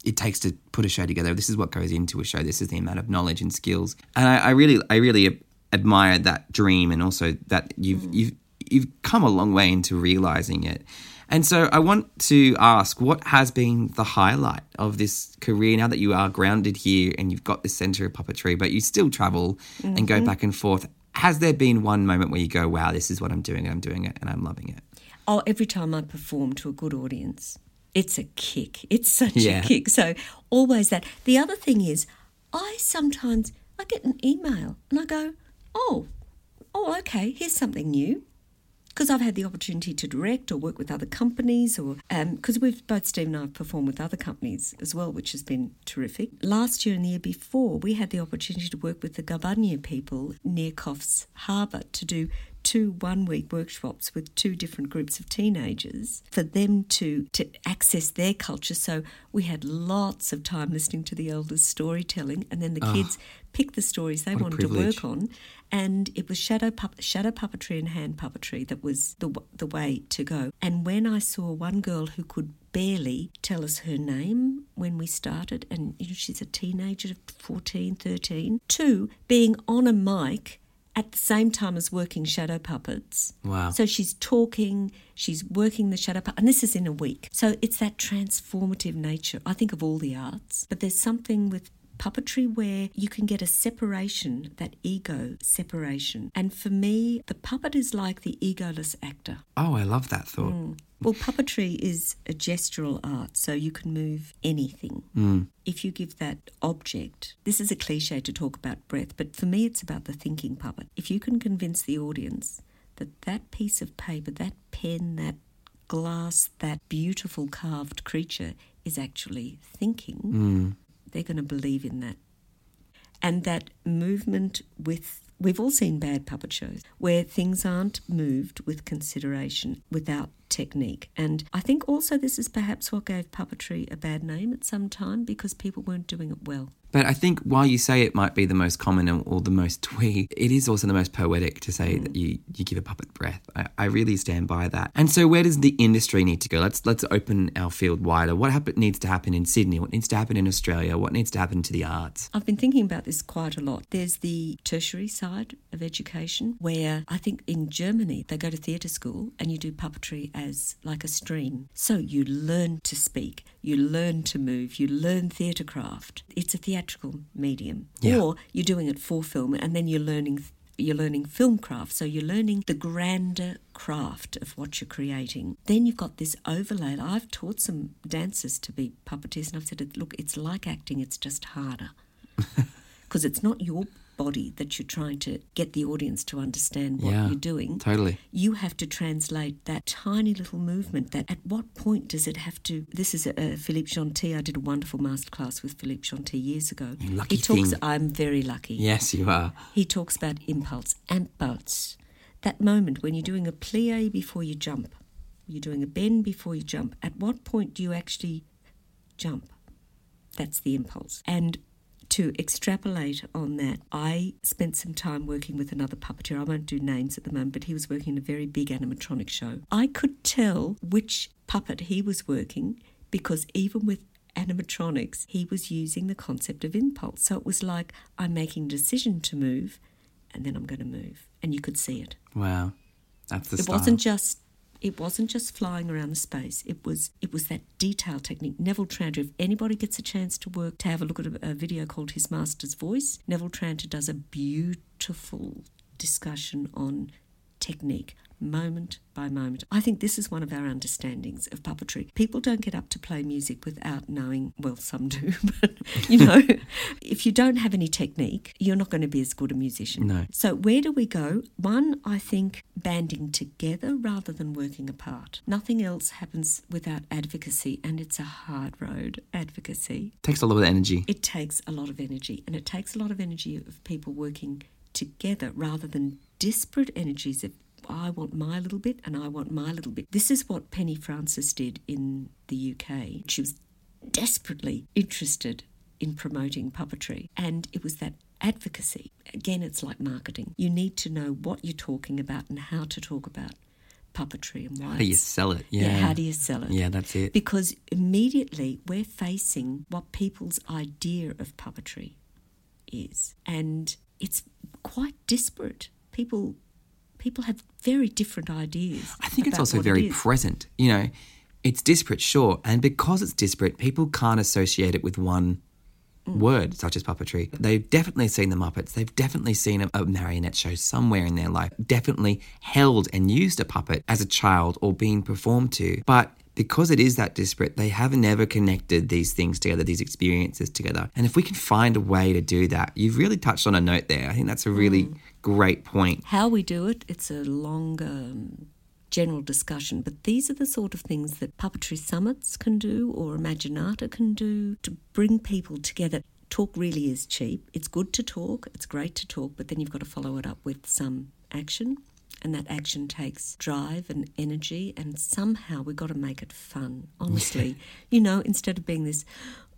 it takes to put a show together. This is what goes into a show. This is the amount of knowledge and skills. And I, I really I really admire that dream and also that you've mm. you've you've come a long way into realizing it. And so I want to ask what has been the highlight of this career now that you are grounded here and you've got this center of puppetry, but you still travel and go mm-hmm. back and forth. Has there been one moment where you go, wow, this is what I'm doing and I'm doing it and I'm loving it?
Oh, every time I perform to a good audience, it's a kick. It's such
Yeah.
a kick. So always that. The other thing is, I sometimes I get an email and I go, oh, oh, okay, here's something new. Because I've had the opportunity to direct or work with other companies, or um, because we've both Steve and I have performed with other companies as well, which has been terrific. Last year and the year before, we had the opportunity to work with the Gabanya people near Coffs Harbour to do two one week workshops with two different groups of teenagers for them to to access their culture. So we had lots of time listening to the elders storytelling and then the kids picked the stories they wanted to work on and it was shadow pupp- shadow puppetry and hand puppetry that was the w- the way to go and when i saw one girl who could barely tell us her name when we started and you know she's a teenager 14 13 two being on a mic at the same time as working shadow puppets.
Wow.
So she's talking, she's working the shadow puppet, and this is in a week. So it's that transformative nature, I think, of all the arts. But there's something with puppetry where you can get a separation, that ego separation. And for me, the puppet is like the egoless actor.
Oh, I love that thought. Mm.
Well, puppetry is a gestural art, so you can move anything. Mm. If you give that object, this is a cliche to talk about breath, but for me, it's about the thinking puppet. If you can convince the audience that that piece of paper, that pen, that glass, that beautiful carved creature is actually thinking, mm. They're going to believe in that. And that movement with We've all seen bad puppet shows where things aren't moved with consideration, without technique. And I think also this is perhaps what gave puppetry a bad name at some time because people weren't doing it well.
But I think while you say it might be the most common or the most twee, it is also the most poetic to say that mm. you, you give a puppet breath. I, I really stand by that. And so where does the industry need to go? Let's let's open our field wider. What happen, needs to happen in Sydney? What needs to happen in Australia? What needs to happen to the arts?
I've been thinking about this quite a lot. There's the tertiary side of education where I think in Germany they go to theatre school and you do puppetry as like a stream. So you learn to speak, you learn to move, you learn theatre craft. It's a theatrical medium.
Yeah.
Or you're doing it for film and then you're learning you're learning film craft, so you're learning the grander craft of what you're creating. Then you've got this overlay. I've taught some dancers to be puppeteers, and I've said, look, it's like acting, it's just harder. Because it's not your body that you're trying to get the audience to understand what
Yeah,
you're doing.
totally.
You have to translate that tiny little movement that at what point does it have to this is a, Philippe Genty. I did a wonderful masterclass with Philippe Genty years ago.
You lucky
he talks
thing.
I'm very lucky.
Yes, you are.
He talks about impulse, impulse. That moment when you're doing a plie before you jump, you're doing a bend before you jump. At what point do you actually jump? That's the impulse. And to extrapolate on that, I spent some time working with another puppeteer. I won't do names at the moment, but he was working in a very big animatronic show. I could tell which puppet he was working because even with animatronics, he was using the concept of impulse. So it was like I'm making a decision to move and then I'm going to move. And you could see it.
Wow. That's the
It
style.
wasn't just it wasn't just flying around the space. It was it was that detail technique. Neville Tranter, if anybody gets a chance to work to have a look at a, a video called His Master's Voice, Neville Tranter does a beautiful discussion on technique. Moment by moment. I think this is one of our understandings of puppetry. People don't get up to play music without knowing, well, some do, but you know, if you don't have any technique, you're not going to be as good a musician.
No.
So, where do we go? One, I think banding together rather than working apart. Nothing else happens without advocacy, and it's a hard road, advocacy.
takes a lot of energy.
It takes a lot of energy, and it takes a lot of energy of people working together rather than disparate energies of I want my little bit and I want my little bit. This is what Penny Francis did in the UK. She was desperately interested in promoting puppetry, and it was that advocacy. Again, it's like marketing. You need to know what you're talking about and how to talk about puppetry and why.
How do you sell it?
yeah,
Yeah.
how do you sell it?
Yeah, that's it.
Because immediately we're facing what people's idea of puppetry is. And it's quite disparate. People people have very different ideas.
I think it's also
what it
very present. You know, it's disparate, sure. And because it's disparate, people can't associate it with one
Mm.
word, such as puppetry. They've definitely seen the Muppets. They've definitely seen a, a marionette show somewhere in their life. Definitely held and used a puppet as a child or being performed to. But because it is that disparate, they have never connected these things together, these experiences together. And if we can find a way to do that, you've really touched on a note there. I think that's a really
Mm.
great point.
How we do it, it's a longer um, general discussion, but these are the sort of things that Puppetry Summits can do or Imaginata can do to bring people together. Talk really is cheap. It's good to talk, it's great to talk, but then you've got to follow it up with some action. And that action takes drive and energy, and somehow we've got to make it fun, honestly. you know, instead of being this,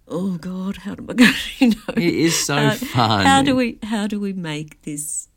oh God, how do I go? You know,
It is so
how,
fun.
How do we how do we make this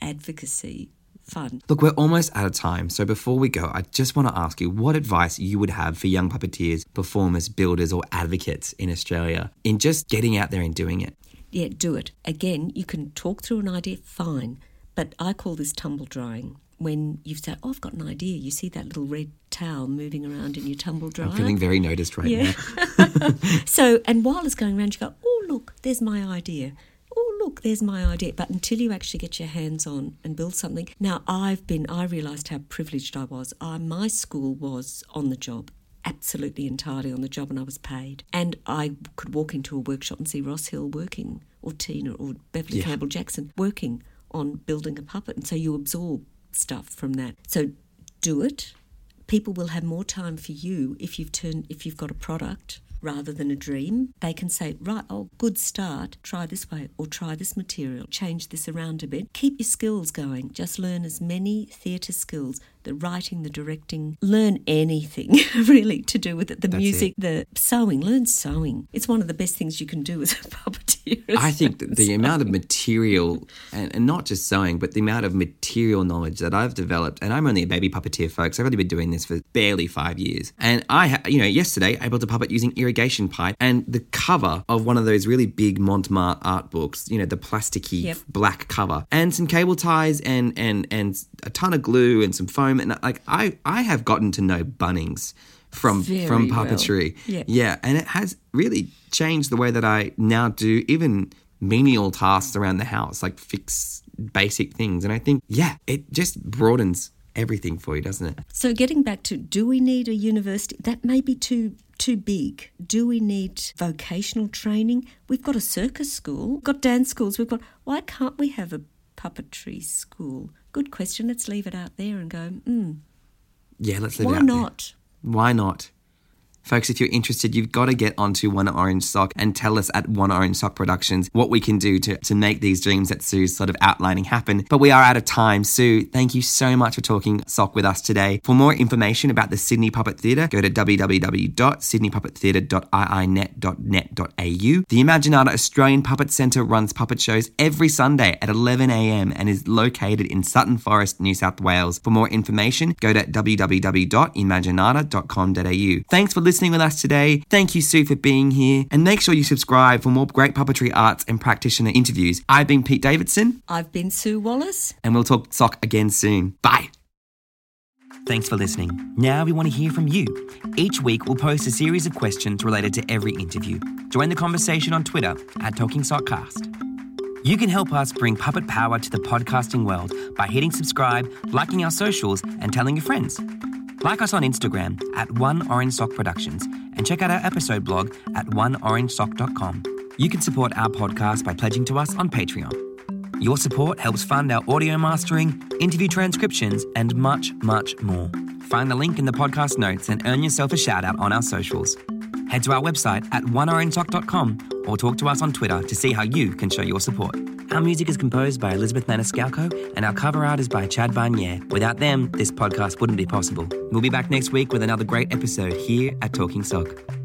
advocacy fun?
Look, we're almost out of time, so before we go, I just want to ask you what advice you would have for young puppeteers, performers, builders, or advocates in Australia in just getting out there and doing it.
Yeah, do it. Again, you can talk through an idea, fine. But I call this tumble drying. When you say, Oh, I've got an idea, you see that little red towel moving around in your tumble dryer.
I'm feeling very noticed right
Yeah.
now.
So, and while it's going around, you go, oh, look, there's my idea. Oh, look, there's my idea. But until you actually get your hands on and build something. Now, I've been, I realised how privileged I was. I, my school was on the job, absolutely entirely on the job, and I was paid. And I could walk into a workshop and see Ross Hill working, or Tina, or Beverly
Yeah.
Campbell Jackson working on building a puppet. And so you absorb stuff from that. So do it. People will have more time for you if you've turned if you've got a product rather than a dream. They can say right oh good start. Try this way or try this material. Change this around a bit. Keep your skills going. Just learn as many theatre skills the writing, the directing. Learn anything really to do with it. The
That's
music, the sewing. Learn sewing. It's one of the best things you can do as a puppeteer.
I think that the
sewing.
amount of material, and, and not just sewing, but the amount of material knowledge that I've developed, and I'm only a baby puppeteer, folks. I've only been doing this for barely five years. And I, ha- you know, yesterday, able to puppet using irrigation pipe, and the cover of one of those really big Montmartre art books, you know, the plasticky
Yep.
black cover, and some cable ties, and and and a ton of glue, and some foam, and like I, I have gotten to know Bunnings from
Very
from
well.
puppetry.
Yeah.
Yeah, and it has really changed the way that I now do even menial tasks around the house, like fix basic things. And I think, yeah, it just broadens everything for you, doesn't it?
So getting back to do we need a university? That may be too too big. Do we need vocational training? We've got a circus school, we've got dance schools, we've got why can't we have a puppetry school? Good question. Let's leave it out there and go, mm,
Yeah, let's leave it
why
out there.
not?
Why not? Folks, if you're interested, you've got to get onto One Orange Sock and tell us at One Orange Sock Productions what we can do to, to make these dreams that Sue's sort of outlining happen. But we are out of time. Sue, thank you so much for talking sock with us today. For more information about the Sydney Puppet Theatre, go to www.sydneypuppettheatre.iinet.net.au. The Imaginata Australian Puppet Centre runs puppet shows every Sunday at 11am and is located in Sutton Forest, New South Wales. For more information, go to www.imaginata.com.au. Thanks for listening with us today. Thank you, Sue, for being here. And make sure you subscribe for more great puppetry arts and practitioner interviews. I've been Pete Davidson,
I've been Sue Wallace.
and we'll talk sock again soon. Bye. Thanks for listening. Now we want to hear from you. Each week, we'll post a series of questions related to every interview. Join the conversation on Twitter at Talking Sockcast. You can help us bring puppet power to the podcasting world by hitting subscribe, liking our socials, and telling your friends. Like us on Instagram at One Orange Sock Productions and check out our episode blog at oneorangesock.com. You can support our podcast by pledging to us on Patreon. Your support helps fund our audio mastering, interview transcriptions, and much, much more. Find the link in the podcast notes and earn yourself a shout out on our socials. Head to our website at oneorangesock.com or talk to us on Twitter to see how you can show your support. Our music is composed by Elizabeth Maniscalco and our cover art is by Chad Barnier. Without them, this podcast wouldn't be possible. We'll be back next week with another great episode here at Talking Sock.